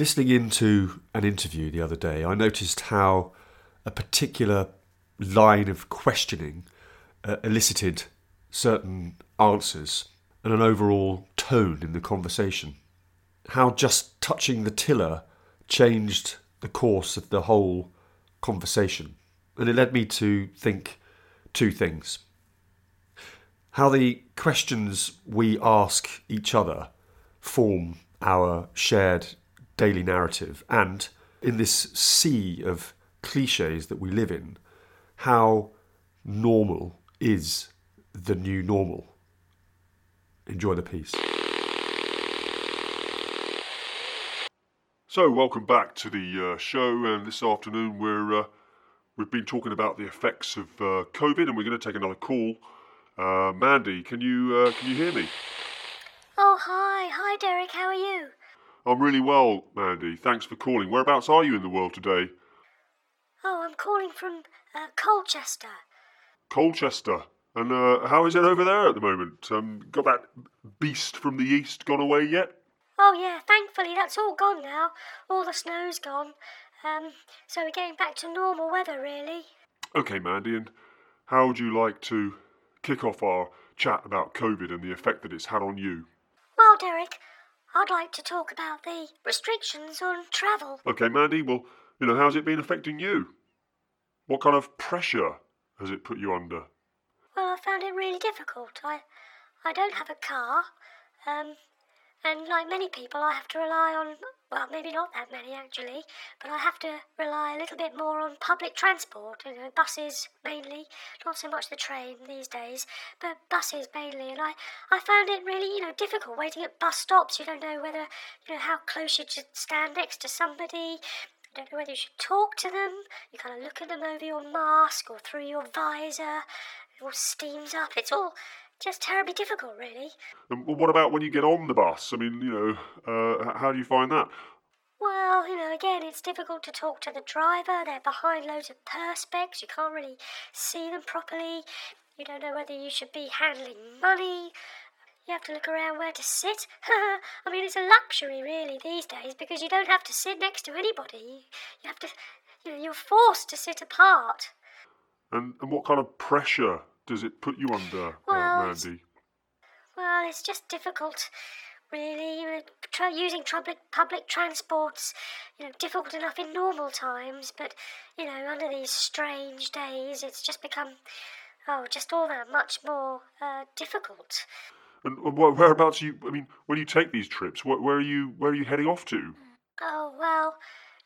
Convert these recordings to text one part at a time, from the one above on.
Listening into an interview the other day, I noticed how a particular line of questioning uh, elicited certain answers and an overall tone in the conversation. How just touching the tiller changed the course of the whole conversation. And it led me to think two things. How the questions we ask each other form our shared daily narrative, and in this sea of cliches that we live in, how normal is the new normal. Enjoy the piece. So, welcome back to the uh, show, and this afternoon we're uh, we've been talking about the effects of uh, COVID, and we're going to take another call. Uh, Mandy, can you uh, can you hear me? Oh, hi. Hi, Derek. How are you? I'm really well, Mandy. Thanks for calling. Whereabouts are you in the world today? Oh, I'm calling from uh, Colchester. Colchester. And uh, how is it over there at the moment? Um, got that beast from the east gone away yet? Oh, yeah, thankfully that's all gone now. All the snow's gone. Um, so we're getting back to normal weather, really. Okay, Mandy, and how would you like to kick off our chat about COVID and the effect that it's had on you? Well, Derek, I'd like to talk about the restrictions on travel. Okay, Mandy, well, you know, how's it been affecting you? What kind of pressure has it put you under? Well, I found it really difficult. I, I don't have a car, um, and like many people, I have to rely on, well, maybe not that many actually, but I have to rely a little bit more on public transport, you know, buses mainly, not so much the train these days, but buses mainly. And I, I found it really, you know, difficult waiting at bus stops. You don't know whether, you know, how close you should stand next to somebody. You don't know whether you should talk to them. You kind of look at them over your mask or through your visor. It all steams up. It's all just terribly difficult, really. And what about when you get on the bus? I mean, you know, uh, how do you find that? Well, you know, again, it's difficult to talk to the driver. They're behind loads of perspex. You can't really see them properly. You don't know whether you should be handling money. You have to look around where to sit. I mean, it's a luxury, really, these days, because you don't have to sit next to anybody. You have to, you know, you're forced to sit apart. And, and what kind of pressure does it put you under, Well, uh, Mandy? Well, it's just difficult, really. Tra- using public public transport's, you know, difficult enough in normal times, but you know, under these strange days, it's just become, oh, just all that much more uh, difficult. And uh, whereabouts are you? I mean, when you take these trips, wh- where are you? Where are you heading off to? Oh well,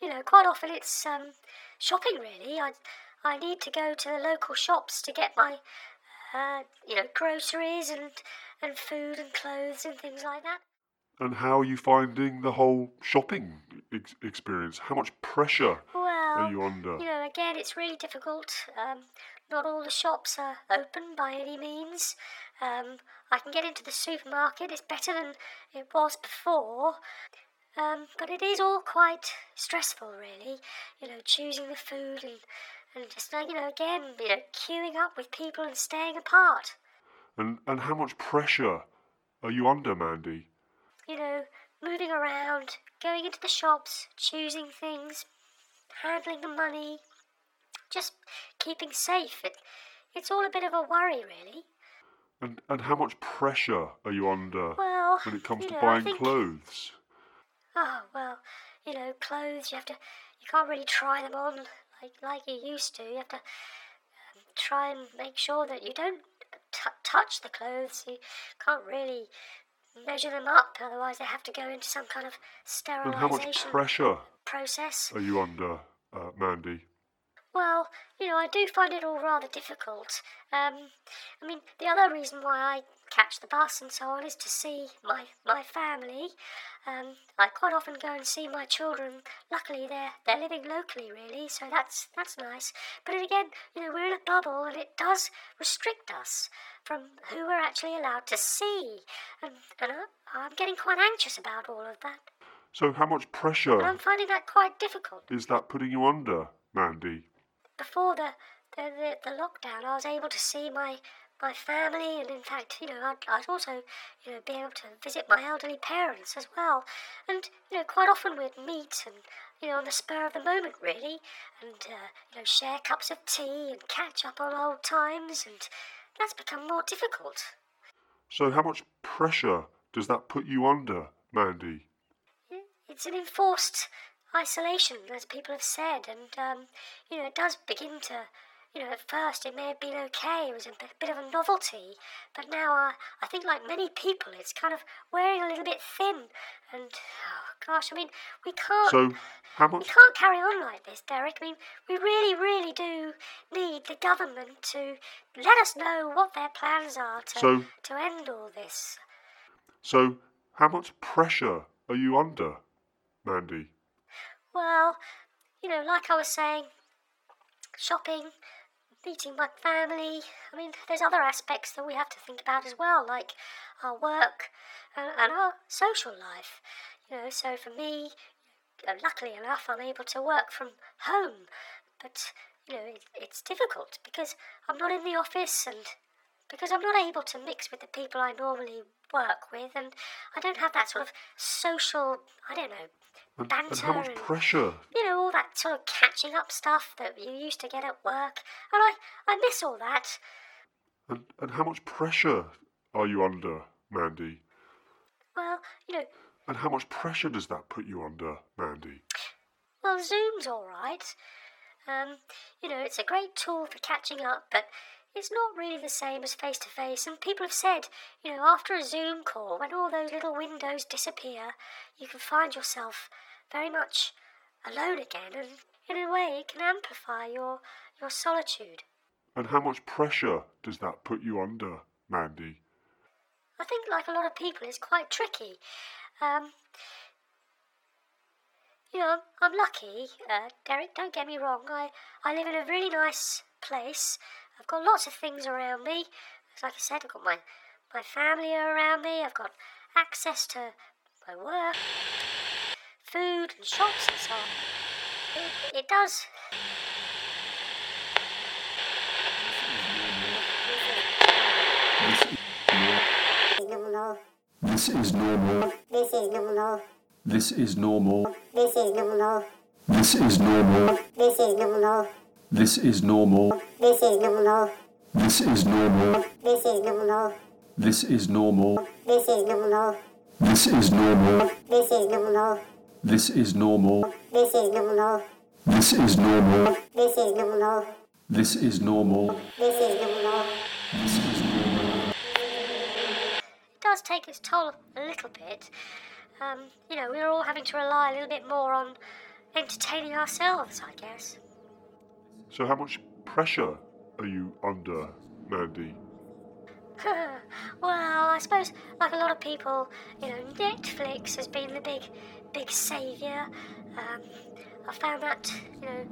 you know, quite often it's um, shopping. Really, I I need to go to the local shops to get my, uh, you know, groceries and and food and clothes and things like that. And how are you finding the whole shopping ex- experience? How much pressure Well, are you under? You know, again, it's really difficult. Um, not all the shops are open by any means. Um, I can get into the supermarket. It's better than it was before. Um, but it is all quite stressful, really. You know, choosing the food and, and just, like, you know, again, you know, queuing up with people and staying apart. And and how much pressure are you under, Mandy? You know, moving around, going into the shops, choosing things, handling the money, just keeping safe. It, it's all a bit of a worry, really. And and how much pressure are you under Well, when it comes to know, buying think- clothes? Oh well, you know, clothes. You have to. You can't really try them on like like you used to. You have to um, try and make sure that you don't t- touch the clothes. You can't really measure them up, otherwise they have to go into some kind of And how much sterilization pressure process. are you under, uh, Mandy? Well, you know, I do find it all rather difficult. Um, I mean, the other reason why I catch the bus and so on is to see my my family. Um, I quite often go and see my children. Luckily, they're they're living locally, really, so that's that's nice. But again, you know, we're in a bubble, and it does restrict us from who we're actually allowed to see. And, and I'm getting quite anxious about all of that. So how much pressure And I'm finding that quite difficult. is that putting you under, Mandy? before the, the, the, the lockdown, I was able to see my, my family, and in fact, you know, I'd, I'd also, you know, be able to visit my elderly parents as well. And you know, quite often we'd meet and you know, on the spur of the moment, really, and uh, you know, share cups of tea and catch up on old times, and that's become more difficult. So, how much pressure does that put you under, Mandy? It's an enforced isolation, as people have said, and um, you know, it does begin to you know, at first it may have been okay, it was a bit of a novelty, but now I, I think, like many people, it's kind of wearing a little bit thin. And oh gosh, I mean, we can't. So, how much? We can't carry on like this, Derek. I mean, we really, really do need the government to let us know what their plans are to So- to end all this. So, how much pressure are you under, Mandy? Well, you know, like I was saying, shopping, meeting my family. I mean, there's other aspects that we have to think about as well, like our work and, and our social life. You know, so for me, luckily enough, I'm able to work from home, but you know, it, it's difficult because I'm not in the office and because I'm not able to mix with the people I normally work with, and I don't have that sort of social, I don't know, And, banter and how much and- pressure? you know, all that sort of catching up stuff that you used to get at work. And I, I miss all that. And, and how much pressure are you under, Mandy? Well, you know, And how much pressure does that put you under, Mandy? well, Zoom's all right. Um, you know, it's a great tool for catching up, but it's not really the same as face to face. And people have said, you know, after a Zoom call, when all those little windows disappear, you can find yourself very much alone again, and in a way, it can amplify your your solitude. And how much pressure does that put you under, Mandy? I think, like a lot of people, it's quite tricky. Um, you know, I'm, I'm lucky, uh, Derek. Don't get me wrong. I, I live in a really nice place. I've got lots of things around me. Like I said, I've got my my family around me. I've got access to my work, food, and shops and so on. It, it does. This is normal. This is normal. This is normal. This is normal. This is normal. This is normal. This is normal. This is normal. This is normal. This is normal. This is normal. This is normal. This is normal. This is normal. This is normal. This is normal. This is normal. This is normal. This is normal. This is normal. It does take its toll a little bit. Um, you know, we're all having to rely a little bit more on entertaining ourselves, I guess. So, how much pressure are you under, Mandy? well, I suppose, like a lot of people, you know, Netflix has been the big, big saviour. Um, I found that, you know,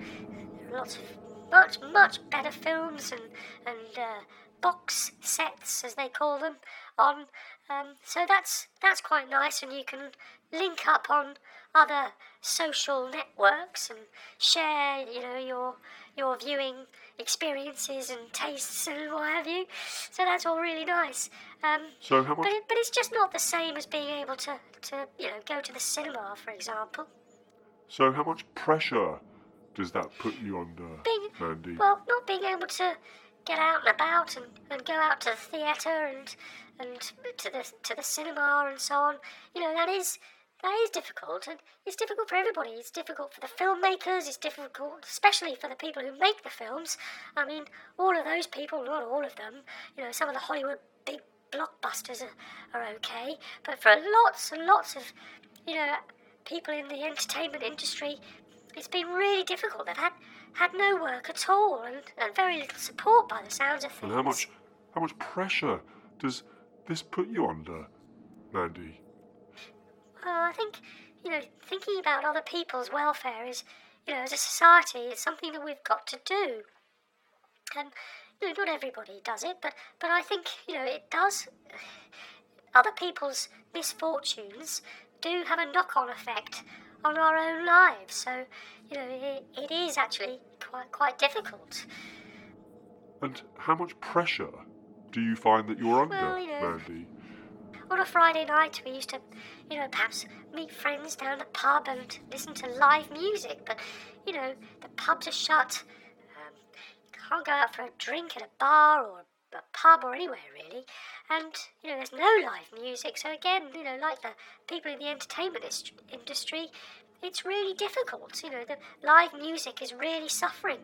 lots of much, much better films and and uh, box sets, as they call them, on. Um, so that's that's quite nice, and you can link up on other social networks and share, you know, your your viewing experiences and tastes and what have you. So that's all really nice. Um, So, how much? but, it, but it's just not the same as being able to, to, you know, go to the cinema, for example. So, how much pressure does that put you under, Being, Mandy? well, not being able to get out and about and, and go out to the theatre and and to the to the cinema and so on. You know, that is that is difficult, and it's difficult for everybody. It's difficult for the filmmakers. It's difficult, especially for the people who make the films. I mean, all of those people, not all of them. You know, some of the Hollywood big blockbusters are, are okay, but for lots and lots of, you know, people in the entertainment industry, it's been really difficult. They've had had no work at all, and, and very little support by the sounds of things. and how much, how much pressure does this put you under, Mandy? Well, I think, you know, thinking about other people's welfare is, you know, as a society, it's something that we've got to do. And, you know, not everybody does it, but, but I think, you know, it does. Other people's misfortunes do have a knock on effect on our own lives. So, you know, it, it is actually quite, quite difficult. And how much pressure do you find that you're under, Well, you know- Mandy? On a Friday night, we used to, you know, perhaps meet friends down the pub and listen to live music. But, you know, the pubs are shut. Um, you can't go out for a drink at a bar or a pub or anywhere really. And, you know, there's no live music. So, again, you know, like the people in the entertainment industry, it's really difficult. You know, the live music is really suffering.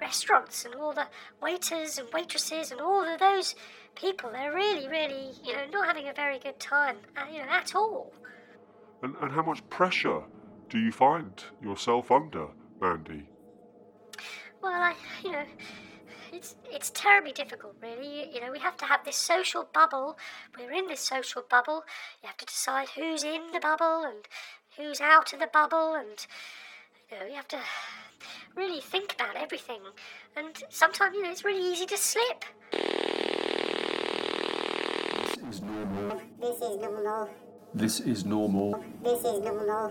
Restaurants and all the waiters and waitresses and all of those people, they're really, really, you know, not having a very good time, uh, you know, at all. And, and how much pressure do you find yourself under, Mandy? Well, I, you know, it's it's terribly difficult, really. You, you know, we have to have this social bubble. We're in this social bubble. You have to decide who's in the bubble and who's out of the bubble, and you know, you have to really think about everything. And sometimes, you know, it's really easy to slip. This is normal. This is normal. This is normal. This is normal.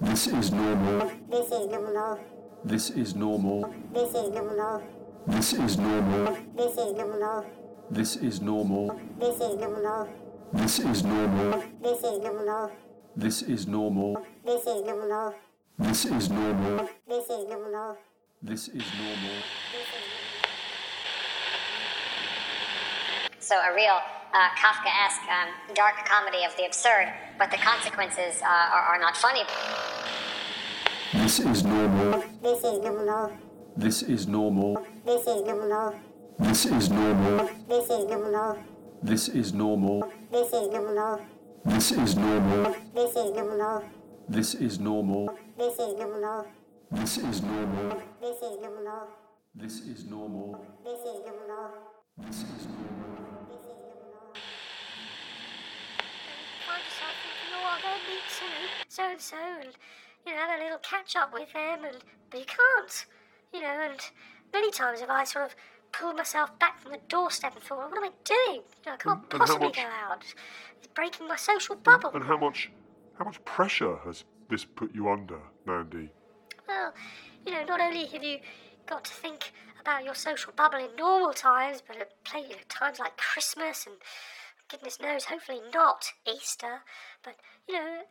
This is normal. This is normal. This is normal. This is normal. This is normal. This is normal. This is normal. This is normal. This is normal. This is normal. This is normal. This is normal. This is normal. This is normal. This is normal. So a real uh, Kafkaesque um, dark comedy of the absurd, but the consequences uh, are, are not funny. This is normal. This is normal. This is normal. This is normal. This is normal. This is normal. This is normal. This is normal. This is normal. This is normal. This is normal. This is normal. This is normal. This is normal. This is normal. This is normal. This is normal. find yourself thinking, oh, I'll go meet so so and so, and you know, have a little catch up with them, and but you can't, you know. And many times have I sort of pulled myself back from the doorstep and thought, what am I doing? You know, I can't And- and possibly much- go out. It's breaking my social bubble. And how much how much pressure has this put you under, Mandy? Well, you know, not only have you got to think about your social bubble in normal times, but at pla- you know, times like Christmas and goodness knows, hopefully not Easter, but you know,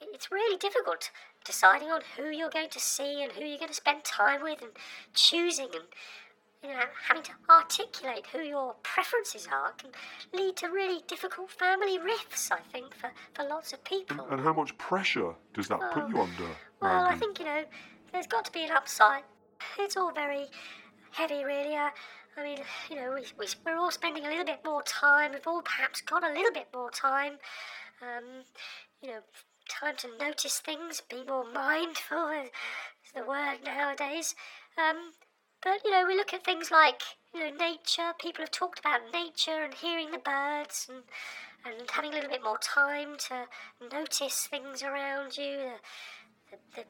it's really difficult deciding on who you're going to see and who you're going to spend time with and choosing and you know, having to articulate who your preferences are can lead to really difficult family rifts, I think, for, for lots of people. And how much pressure does that put you under, Well, I think, you know, there's got to be an upside. It's all very heavy, really. Uh, I mean, you know, we, we, we're all spending a little bit more time. We've all perhaps got a little bit more time. Um, you know, time to notice things, be more mindful is is the word nowadays. Um, but, you know, we look at things like, you know, nature. People have talked about nature and hearing the birds and, and having a little bit more time to notice things around you. The, the,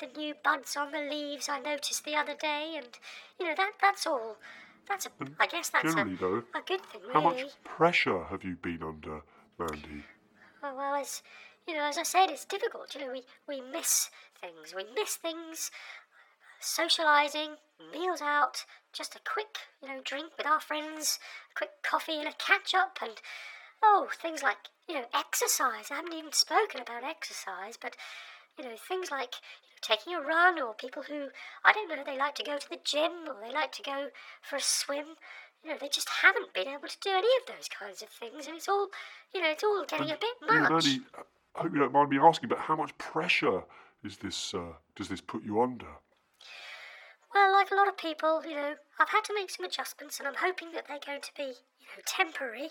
the, the new buds on the leaves I noticed the other day, and you know that that's all. That's a, mm, I guess that's a, though, a good thing, how really. much pressure have you been under, Mandy? Oh, well, as you know, as I said, it's difficult. You know, we we miss things. We miss things. Socializing, meals out, just a quick, you know, drink with our friends, a quick coffee and a catch up, and oh, things like you know, exercise. I haven't even spoken about exercise, but you know, things like you know, taking a run, or people who I don't know, they like to go to the gym, or they like to go for a swim. You know, they just haven't been able to do any of those kinds of things, and it's all, you know, it's all getting a bit You know, much. I hope you don't mind me asking, but how much pressure is this? Uh, does this put you under? Well, like a lot of people, you know, I've had to make some adjustments, and I'm hoping that they're going to be, you know, temporary.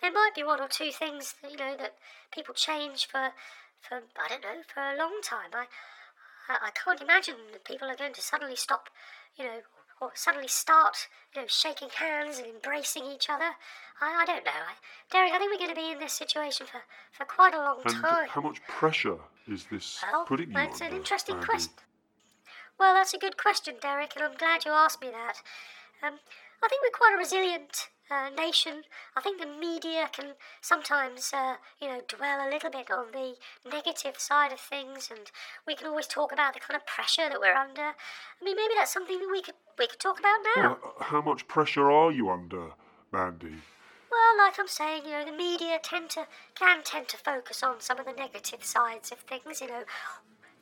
There might be one or two things, that, you know, that people change for, for I don't know, for a long time. I, I, I can't imagine that people are going to suddenly stop, you know, or suddenly start, you know, shaking hands and embracing each other. I, I don't know. I, Derek, I think we're going to be in this situation for, for quite a long And time. how much pressure is this Well, putting you that's under? an interesting question. Well, that's a good question, Derek, and I'm glad you asked me that. Um, I think we're quite a resilient uh, nation. I think the media can sometimes, uh, you know, dwell a little bit on the negative side of things, and we can always talk about the kind of pressure that we're under. I mean, maybe that's something that we could we could talk about now. Well, uh, how much pressure are you under, Mandy? Well, like I'm saying, you know, the media tend to can tend to focus on some of the negative sides of things. You know,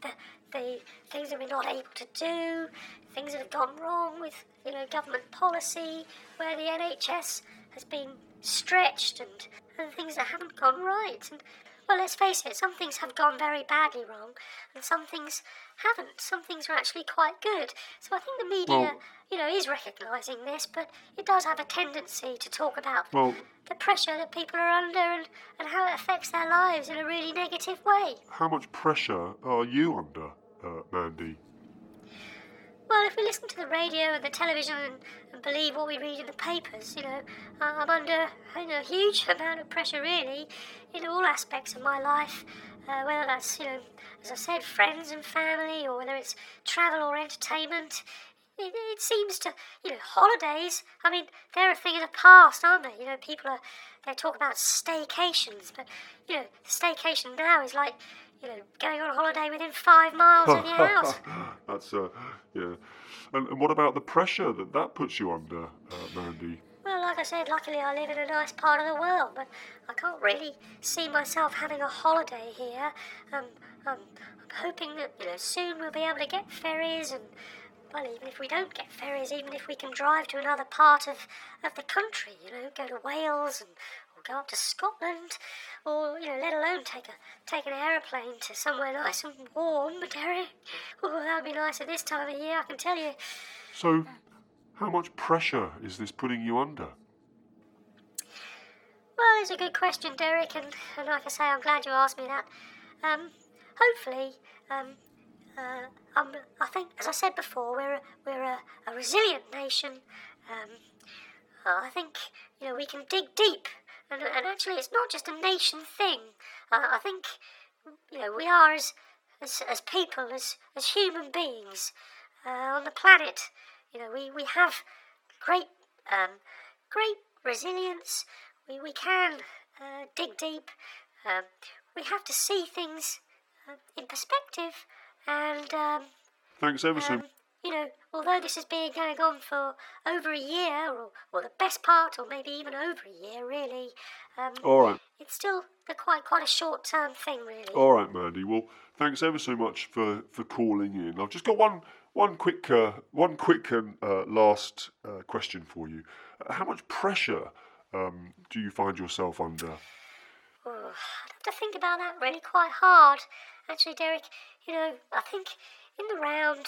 the the things that we're not able to do, things that have gone wrong with you know government policy, where the NHS has been stretched, and and things that haven't gone right. And well, let's face it, some things have gone very badly wrong, and some things haven't. Some things are actually quite good. So I think the media, Well- you know, is recognising this, but it does have a tendency to talk about Well, the pressure that people are under and, and how it affects their lives in a really negative way. how much pressure are you under, uh, Mandy? Well, if we listen to the radio and the television and, and believe what we read in the papers, you know, I'm under you know, a huge amount of pressure, really, in all aspects of my life. Uh, whether that's, you know, as I said, friends and family, or whether it's travel or entertainment. It, it seems to, you know, holidays. I mean, they're a thing of the past, aren't they? You know, people are they talk about staycations, but you know, staycation now is like, you know, going on a holiday within five miles of your house. That's uh, yeah. And, and what about the pressure that that puts you under, uh, Mandy? Well, like I said, luckily I live in a nice part of the world, but I can't really see myself having a holiday here. Um, um, I'm hoping that you know soon we'll be able to get ferries, and well, even if we don't get ferries, even if we can drive to another part of, of the country, you know, go to Wales and or go up to Scotland, or you know, let alone take a take an aeroplane to somewhere nice and warm, Derry. Oh, that'd be nice at this time of year, I can tell you. So, how much pressure is this putting you under? Well, it's a good question, Derek, and, and like I say, I'm glad you asked me that. Um, hopefully, um, uh, I think, as I said before, we're a, we're a, a resilient nation. Um, I think you know we can dig deep, and, and actually, it's not just a nation thing. Uh, I think you know we are as as, as people, as as human beings uh, on the planet. You know, we, we have great um, great resilience. We, we can uh, dig deep. Um, we have to see things uh, in perspective. And, um, Thanks ever so. um, you know, although this has been going on for over a year, or, or the best part, or maybe even over a year, really, um, All right, it's still the quite quite a short term thing, really. all right, Mandy. Well, thanks ever so much for, for calling in. I've just got one one quick uh, one quick and uh, last uh, question for you. How much pressure um, do you find yourself under? Oh, I'd have to think about that really quite hard. Actually, Derek, you know, I think in the round,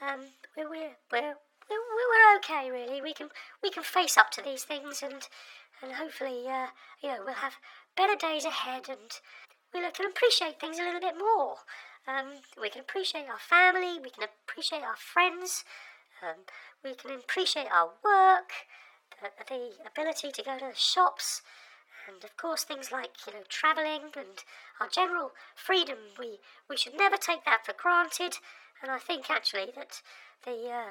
um, we're, we're, we're, we're, okay, really. We can, we can face up to these things and, and hopefully, uh, you know, we'll have better days ahead and we can appreciate things a little bit more. Um, we can appreciate our family, we can appreciate our friends, um, we can appreciate our work, the, the ability to go to the shops, and of course things like you know travelling and our general freedom. We we should never take that for granted. And I think actually that the uh,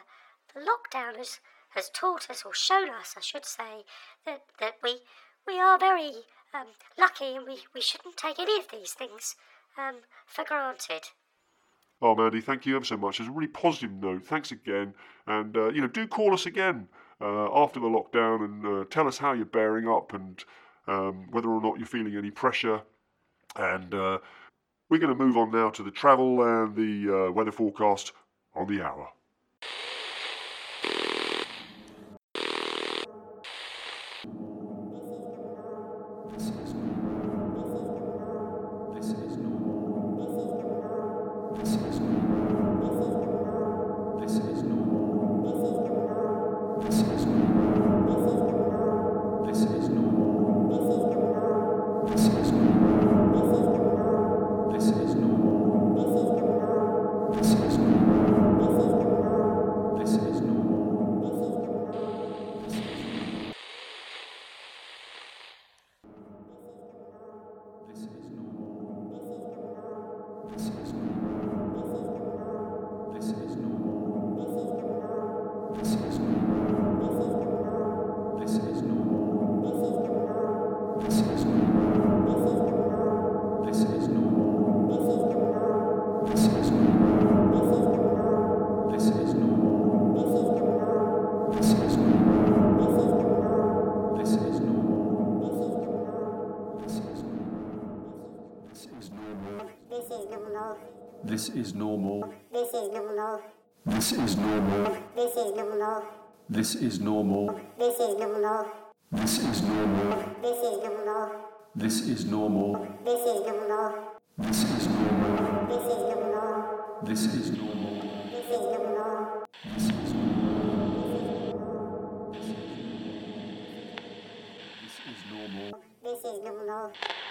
the lockdown has has taught us or shown us, I should say, that that we we are very um, lucky and we, we shouldn't take any of these things um, for granted. Oh, Mandy, thank you ever so much. It's a really positive note. Thanks again, and uh, you know, do call us again uh, after the lockdown and uh, tell us how you're bearing up and um, whether or not you're feeling any pressure. And uh, we're going to move on now to the travel and the uh, weather forecast on the hour. This is normal. This is normal. This is normal. This is normal. This is normal. This is normal. This is normal. This is normal. This is normal. This is normal. This is normal. This is normal. This is normal. This is normal. This is normal. This is normal. This is Normal. This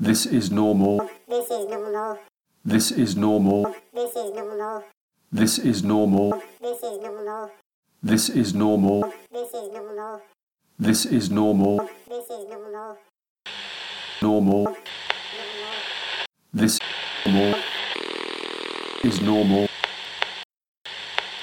This is normal. This is normal. This is normal. This is normal. This is normal. This is normal. This is normal. This is normal. This is normal. This is normal. Normal. This normal is normal.